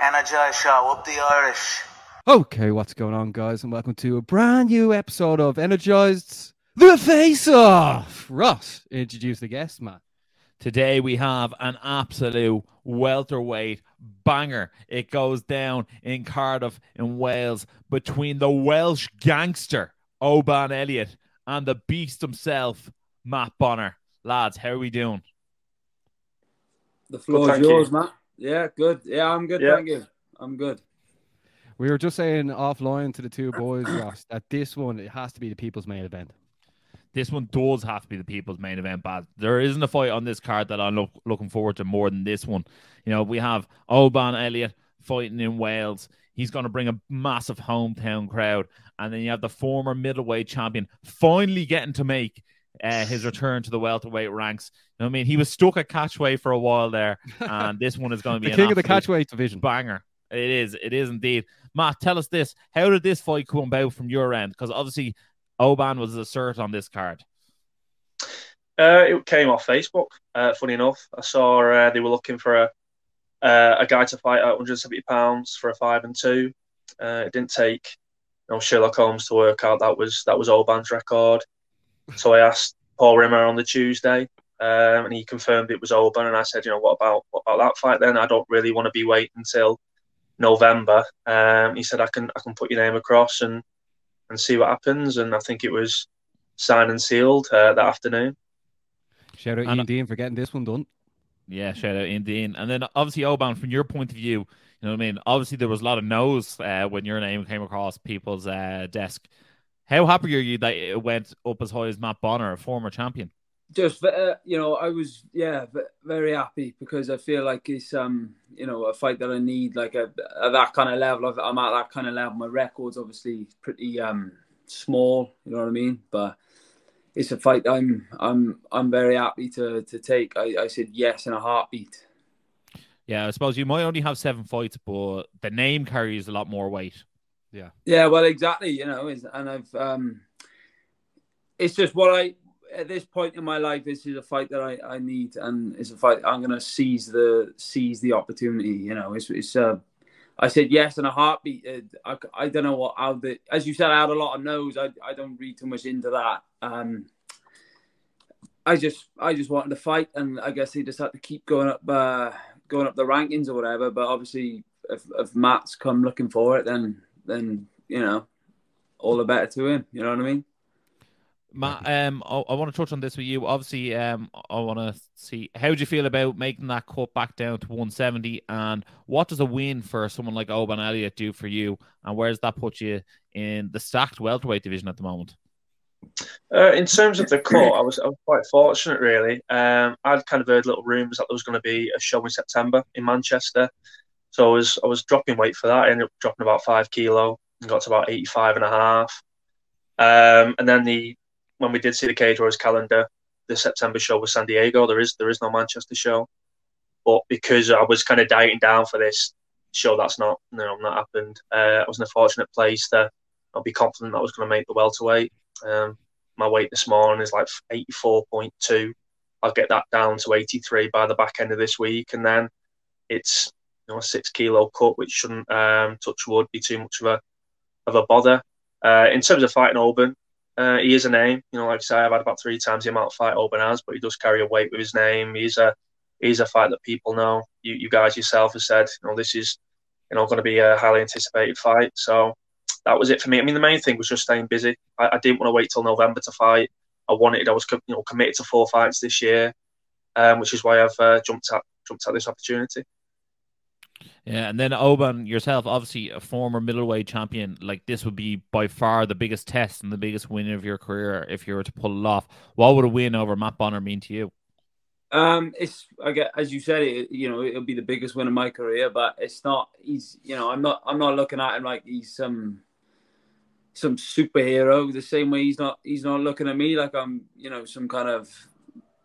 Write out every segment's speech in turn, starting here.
Energize Show, up the Irish. Okay, what's going on, guys, and welcome to a brand new episode of Energized The Face Off. Ross, introduce the guest, man. Today we have an absolute welterweight banger. It goes down in Cardiff, in Wales, between the Welsh gangster Oban Elliott and the beast himself, Matt Bonner. Lads, how are we doing? The floor Good, is yours, you. Matt. Yeah, good. Yeah, I'm good. Yeah. Thank you. I'm good. We were just saying offline to the two boys, Ross, that this one it has to be the people's main event. This one does have to be the people's main event, but there isn't a fight on this card that I'm look, looking forward to more than this one. You know, we have Oban Elliott fighting in Wales. He's going to bring a massive hometown crowd. And then you have the former middleweight champion finally getting to make uh, his return to the welterweight ranks. You know what I mean? He was stuck at catchweight for a while there, and this one is going to be The an king of the absolute catchweight division. banger. It is. It is indeed. Matt, tell us this. How did this fight come about from your end? Because obviously, Oban was a cert on this card. Uh, it came off Facebook. Uh, funny enough, I saw uh, they were looking for a uh, a guy to fight at 170 pounds for a five and two. Uh, it didn't take you know, Sherlock Holmes to work out that was that was Oban's record. So I asked Paul Rimmer on the Tuesday, um, and he confirmed it was Oban. And I said, you know, what about what about that fight then? I don't really want to be waiting until November. Um, he said, I can I can put your name across and and see what happens. And I think it was signed and sealed uh, that afternoon. Shout out And- Ian Dean for getting this one done. Yeah, shout out Ian Dean. And then obviously Oban, from your point of view, you know what I mean? Obviously there was a lot of no's uh, when your name came across people's uh, desk. How happy are you that it went up as high as Matt Bonner, a former champion? Just uh, you know, I was yeah very happy because I feel like it's um you know a fight that I need like a, at that kind of level. I'm at that kind of level. My record's obviously pretty um small. You know what I mean? But it's a fight I'm I'm I'm very happy to to take. I, I said yes in a heartbeat. Yeah, I suppose you might only have seven fights, but the name carries a lot more weight. Yeah, Yeah. well, exactly. You know, and I've um, it's just what I at this point in my life. This is a fight that I, I need, and it's a fight I'm going to seize the seize the opportunity. You know, it's it's. Uh, I said yes in a heartbeat. I, I don't know what how the as you said. I had a lot of no's. I I don't read too much into that. Um, I just I just wanted to fight, and I guess he just had to keep going up uh, going up the rankings or whatever. But obviously, if, if Matt's come looking for it, then then you know, all the better to him. You know what I mean? Matt, um, I, I want to touch on this with you. Obviously, um, I want to see how do you feel about making that cut back down to 170, and what does a win for someone like Oban Elliott do for you, and where does that put you in the stacked welterweight division at the moment? Uh, in terms of the cut, I was I was quite fortunate really. Um, I'd kind of heard little rumours that there was going to be a show in September in Manchester, so I was I was dropping weight for that. I ended up dropping about five kilo and got to about 85 and a half. Um, and then the when we did see the Cage Warriors calendar, the September show was San Diego. There is there is no Manchester show, but because I was kind of dieting down for this show, that's not no not happened. Uh, I was in a fortunate place to I'll be confident that I was going to make the welterweight. Um, my weight this morning is like 84.2. I'll get that down to 83 by the back end of this week, and then it's you know a six kilo cut, which shouldn't um, touch wood be too much of a of a bother. Uh, in terms of fighting Oban, uh, he is a name. You know, like I say, I've had about three times the amount of fight Oban has, but he does carry a weight with his name. He's a he's a fight that people know. You you guys yourself have said, you know, this is you know going to be a highly anticipated fight. So that was it for me. I mean, the main thing was just staying busy. I, I didn't want to wait till November to fight. I wanted. I was you know committed to four fights this year, um, which is why I've uh, jumped at jumped at this opportunity. Yeah, and then Oban yourself, obviously a former middleweight champion, like this would be by far the biggest test and the biggest win of your career if you were to pull it off. What would a win over Matt Bonner mean to you? Um, it's I get as you said, it you know it'll be the biggest win of my career, but it's not. He's you know I'm not I'm not looking at him like he's some some superhero. The same way he's not he's not looking at me like I'm you know some kind of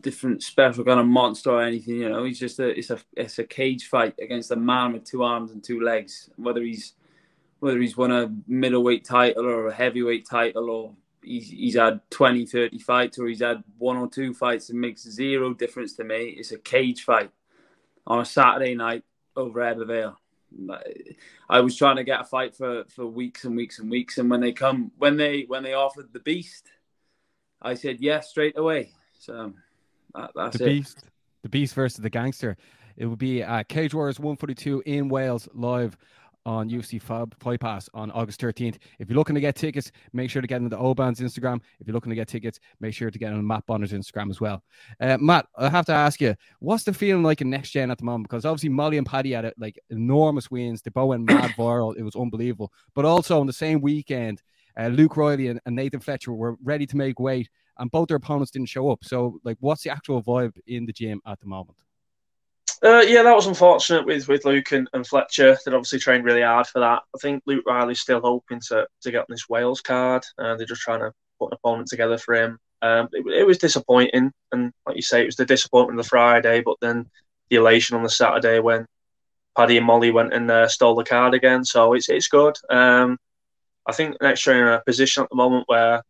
different special kind of monster or anything. You know, he's just a it's a it's a cage fight against a man with two arms and two legs. Whether he's whether he's won a middleweight title or a heavyweight title or he's, he's had 20, 30 fights, or he's had one or two fights. It makes zero difference to me. It's a cage fight on a Saturday night over Ebervale. I was trying to get a fight for, for weeks and weeks and weeks, and when they come, when they when they offered the Beast, I said yes straight away. So that, that's the it. Beast, the Beast versus the Gangster. It will be uh, Cage Warriors 142 in Wales live on UFC Fight Pass on August 13th. If you're looking to get tickets, make sure to get on the Oban's Instagram. If you're looking to get tickets, make sure to get on Matt Bonner's Instagram as well. Uh, Matt, I have to ask you, what's the feeling like in next gen at the moment? Because obviously Molly and Paddy had like enormous wins. They both went mad viral. It was unbelievable. But also on the same weekend, uh, Luke Riley and, and Nathan Fletcher were ready to make weight, and both their opponents didn't show up. So, like, what's the actual vibe in the gym at the moment? Uh, yeah, that was unfortunate with, with Luke and, and Fletcher. They'd obviously trained really hard for that. I think Luke Riley's still hoping to, to get on this Wales card. Uh, they're just trying to put an opponent together for him. Um, it, it, was disappointing, and like you say, it was the disappointment of the Friday, but then the elation on the Saturday when Paddy and Molly went and uh, stole the card again. So it's it's good. Um, I think next year in a position at the moment where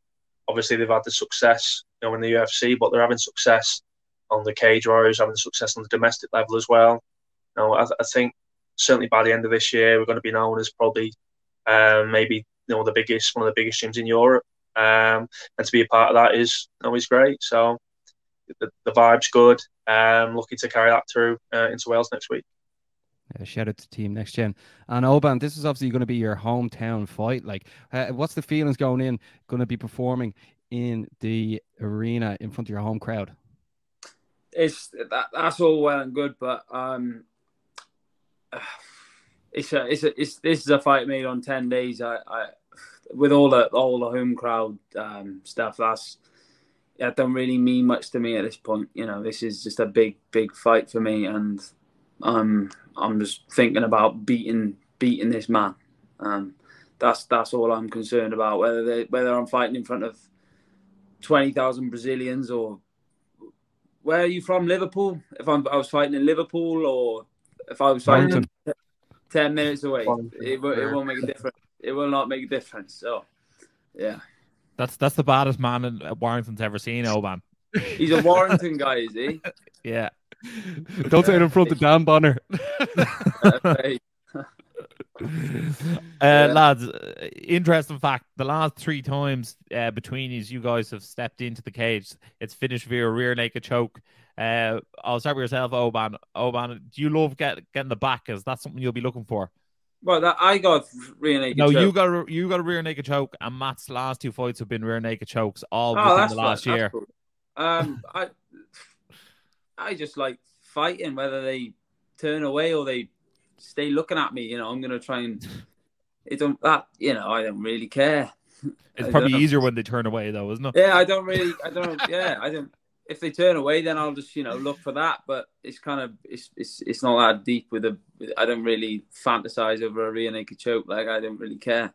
obviously they've had the success, you know, in the UFC, but they're having success on the cage warriors, having success on the domestic level as well. You know, I, I, think certainly by the end of this year, we're going to be known as probably um, maybe you know the biggest, one of the biggest gyms in Europe. Um, and to be a part of that is always great. So the, the vibe's good. Um, looking to carry that through uh, into Wales next week. Yeah, shout out to Team Next Gen. And Oban, this is obviously going to be your hometown fight. Like, uh, what's the feelings going in? Going to be performing in the arena in front of your home crowd? it's that that's all well and good, but um, it's a it's a it's this is a fight made on ten days. I, I with all the all the home crowd um, stuff. That's that don't really mean much to me at this point. You know, this is just a big big fight for me, and um, I'm just thinking about beating beating this man. Um, that's that's all I'm concerned about. Whether they, whether I'm fighting in front of twenty thousand Brazilians or where are you from? Liverpool? If I'm, I was fighting in Liverpool, or if I was fighting ten minutes away, it, it won't make a difference. It will not make a difference. So, yeah. That's that's the baddest man in, uh, Warrington's ever seen, Oban. He's a Warrington guy, is he? Yeah. Don't say it in front of Dan Bonner. Uh, yeah. lads, uh, interesting fact: the last three times uh, between you, you guys have stepped into the cage. It's finished via rear naked choke. Uh, I'll start with yourself, Oban. Oban, do you love get, getting the back? Is that something you'll be looking for? Well, that, I got rear naked. No, choke. you got a, you got a rear naked choke, and Matt's last two fights have been rear naked chokes, all oh, within the last right. year. Cool. Um, I I just like fighting, whether they turn away or they stay looking at me. You know, I'm gonna try and it don't that you know I don't really care. It's probably easier when they turn away, though, isn't it? Yeah, I don't really, I don't, yeah, I don't. If they turn away, then I'll just you know look for that. But it's kind of it's it's it's not that deep with a. I don't really fantasize over a rear naked choke. Like I don't really care.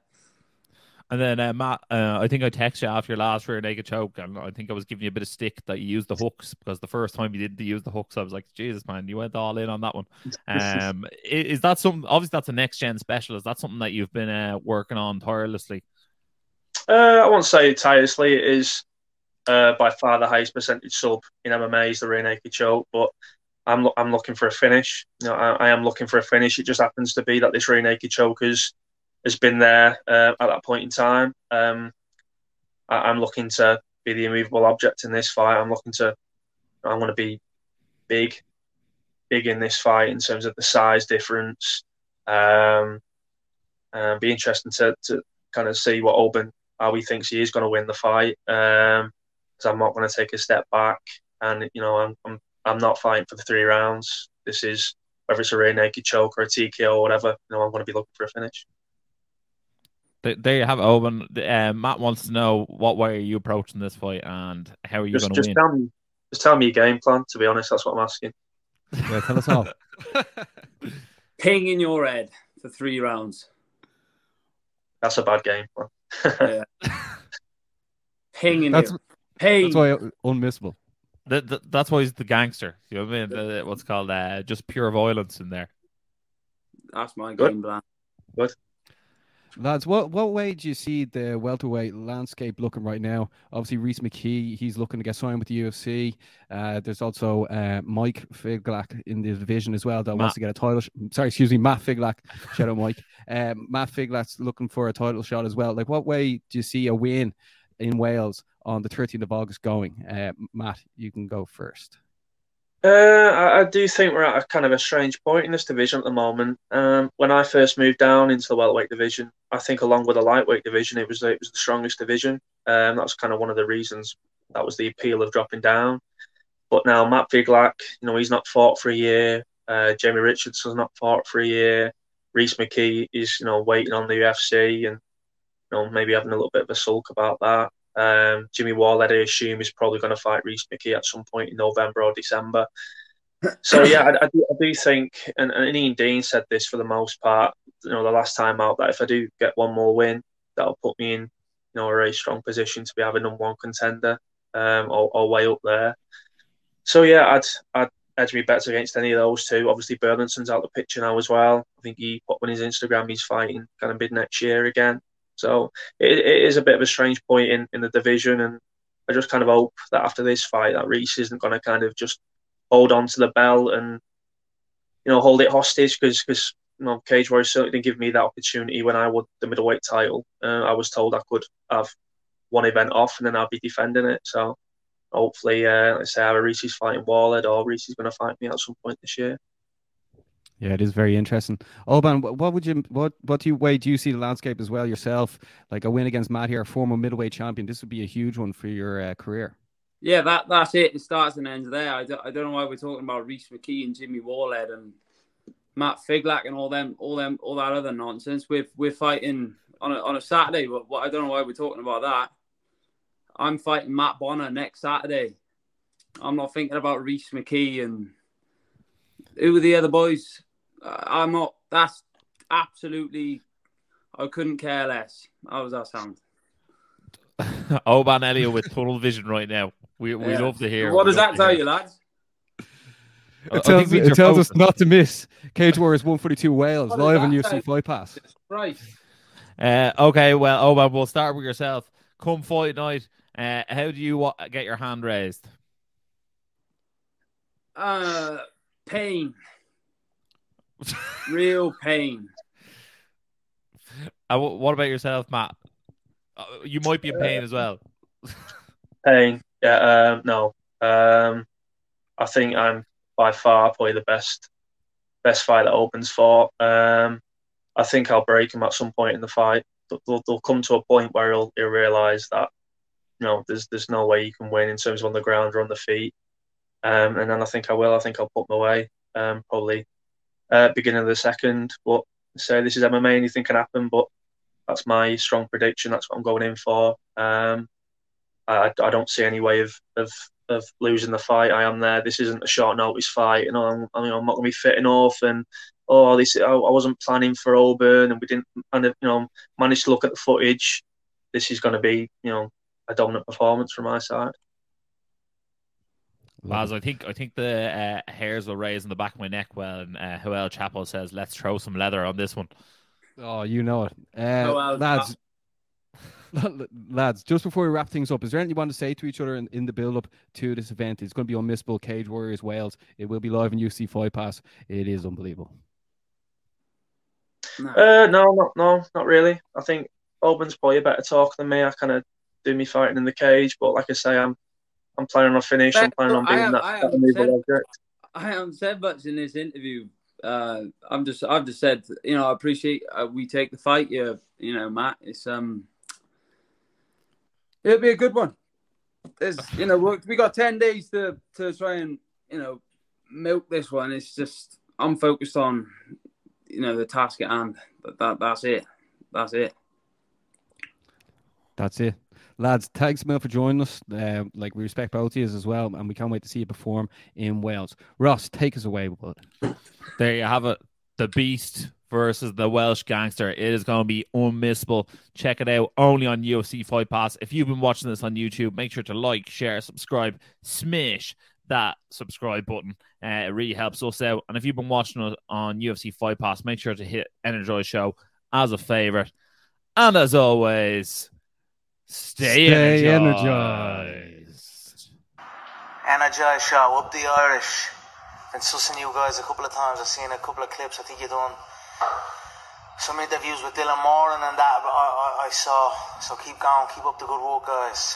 And then uh, Matt, uh, I think I texted you after your last rear naked choke, and I think I was giving you a bit of stick that you used the hooks because the first time you didn't use the hooks, I was like, Jesus, man, you went all in on that one. Um, is that something? Obviously, that's a next gen special. Is that something that you've been uh, working on tirelessly? Uh, I won't say tirelessly. It is uh, by far the highest percentage sub in MMA is the rear naked choke, but I'm I'm looking for a finish. You know, I, I am looking for a finish. It just happens to be that this rear naked choke is has been there uh, at that point in time. Um, I, am looking to be the immovable object in this fight. I'm looking to, I'm going to be big, big in this fight in terms of the size difference. Um, and be interesting to, to kind of see what Oban how he thinks he is going to win the fight. Um, because I'm not going to take a step back, and you know I'm I'm I'm not fighting for the three rounds. This is whether it's a rear naked choke or a TKO or whatever. You know I'm going to be looking for a finish. There you have it, Oban. Uh, Matt wants to know what way are you approaching this fight and how are you going to win? Tell me, just tell me your game plan. To be honest, that's what I'm asking. Yeah, tell us all. Ping in your head for three rounds. That's a bad game plan. yeah. Ping in that's, you. Ping. That's why unmissable. That, that, that's why he's the gangster. You know what I mean? The, what's called uh, just pure violence in there. That's my Good. game plan. Good. Lads, what what way do you see the welterweight landscape looking right now? Obviously, Rhys McKee, he's looking to get signed with the UFC. Uh, there's also uh, Mike Figlak in the division as well that Matt. wants to get a title. sh- Sorry, excuse me, Matt Figlak. Shout out Mike. Um, Matt Figlak's looking for a title shot as well. Like, what way do you see a win in Wales on the 13th of August going? Uh, Matt, you can go first. Uh, I, I do think we're at a kind of a strange point in this division at the moment. Um, when I first moved down into the welterweight division, I think along with the lightweight division, it was the, it was the strongest division. Um, that was kind of one of the reasons. That was the appeal of dropping down. But now Matt Figlak, you know, he's not fought for a year. Uh, Jamie Richardson's not fought for a year. Rhys McKee is, you know, waiting on the UFC and, you know, maybe having a little bit of a sulk about that. Um, Jimmy Wallhead, I assume, is probably going to fight Rhys McKee at some point in November or December. So yeah, I, I, do, I do think, and, and Ian Dean said this for the most part. You know, the last time out, that if I do get one more win, that'll put me in, you know, a very strong position to be having number one contender, um, or, or way up there. So yeah, I'd I'd edge me bets against any of those two. Obviously, Burlington's out the picture now as well. I think he put on his Instagram he's fighting kind of mid next year again. So it, it is a bit of a strange point in, in the division, and I just kind of hope that after this fight, that Rhys isn't going to kind of just hold on to the belt and you know hold it hostage because because you know Cage Warriors certainly didn't give me that opportunity when I won the middleweight title. Uh, I was told I could have one event off and then I'd be defending it. So hopefully, uh, let's say either Rhys is fighting Wallhead or Rhys is going to fight me at some point this year. Yeah, it is very interesting. Oban, wh- what would you what what do you way do you see the landscape as well yourself? Like a win against Matt here, former middleweight champion. This would be a huge one for your uh, career. Yeah, that that's it. It starts and ends there. I don't, I don't know why we're talking about Rhys McKee and Jimmy Wallhead and Matt Figlak and all them, all them, all that other nonsense. We're we're fighting on a on a Saturday, but what, I don't know why we're talking about that. I'm fighting Matt Bonner next Saturday. I'm not thinking about Rhys McKee and who are the other boys. Uh, I'm not. That's absolutely. I couldn't care less. How does that sound? Oban Elliot with tunnel vision right now. We we Yeah. love to hear. What does that tell hear. you, lads? I- I It tells, means it tells us not to miss Cage Warriors 142 Wales What does live on that UFC? Fight Pass. Right. Uh, okay, well, Oban, we'll start with yourself. Come fight night. Uh, how do you wa- get your hand raised? Uh, pain. Real pain. Uh, what about yourself, Matt? Uh, you might be in pain as well. Pain, yeah, um, no. Um, I think I'm by far probably the best best fight that opens for. Um, I think I'll break him at some point in the fight. They'll, they'll, they'll come to a point where he'll, he'll realise that you know there's there's no way you can win in terms of on the ground or on the feet. Um, and then I think I will. I think I'll put him away. Um, probably uh, beginning of the second. But say this is MMA, anything can happen. But that's my strong prediction. That's what I'm going in for. Um, I, I don't see any way of, of of losing the fight. I am there. This isn't a short notice fight. You know, I'm, I mean, I'm not going to be fitting off and oh, this I, I wasn't planning for Oban and we didn't of you know manage to look at the footage. This is going to be you know a dominant performance from my side. Laz, I think I think the uh, hairs will raise in the back of my neck when uh, Joel Chapo says, "Let's throw some leather on this one." Oh, you know it. Uh, well, lads, lads, just before we wrap things up, is there anything you want to say to each other in, in the build up to this event? It's going to be unmissable. Cage Warriors Wales. It will be live on UFC Fight Pass. It is unbelievable. No. Uh, no, not no, not really. I think Oban's probably a better talk than me. I kind of do me fighting in the cage, but like I say, I'm I'm planning on finishing. I'm planning on being am- that, I that am immovable said- I haven't said much in this interview. Uh, I'm just, I've just said, you know, I appreciate uh, we take the fight. Yeah, you know, Matt. It's um, it'll be a good one. There's, you know, we we got ten days to to try and you know milk this one. It's just I'm focused on, you know, the task at hand. But that that's it. That's it. That's it. Lads, thanks million for joining us. Uh, like we respect both of you as well, and we can't wait to see you perform in Wales. Ross, take us away with it. There you have it. The Beast versus the Welsh Gangster. It is going to be unmissable. Check it out only on UFC Fight Pass. If you've been watching this on YouTube, make sure to like, share, subscribe, smash that subscribe button. Uh, it really helps us out. And if you've been watching it on UFC Fight Pass, make sure to hit Energize Show as a favorite. And as always, stay, Stay energized. energized. Energize show, up the Irish. Been sussing you guys a couple of times. I've seen a couple of clips. I think you done some interviews with Dylan Moran and that I, I, I saw. So keep going, keep up the good work, guys.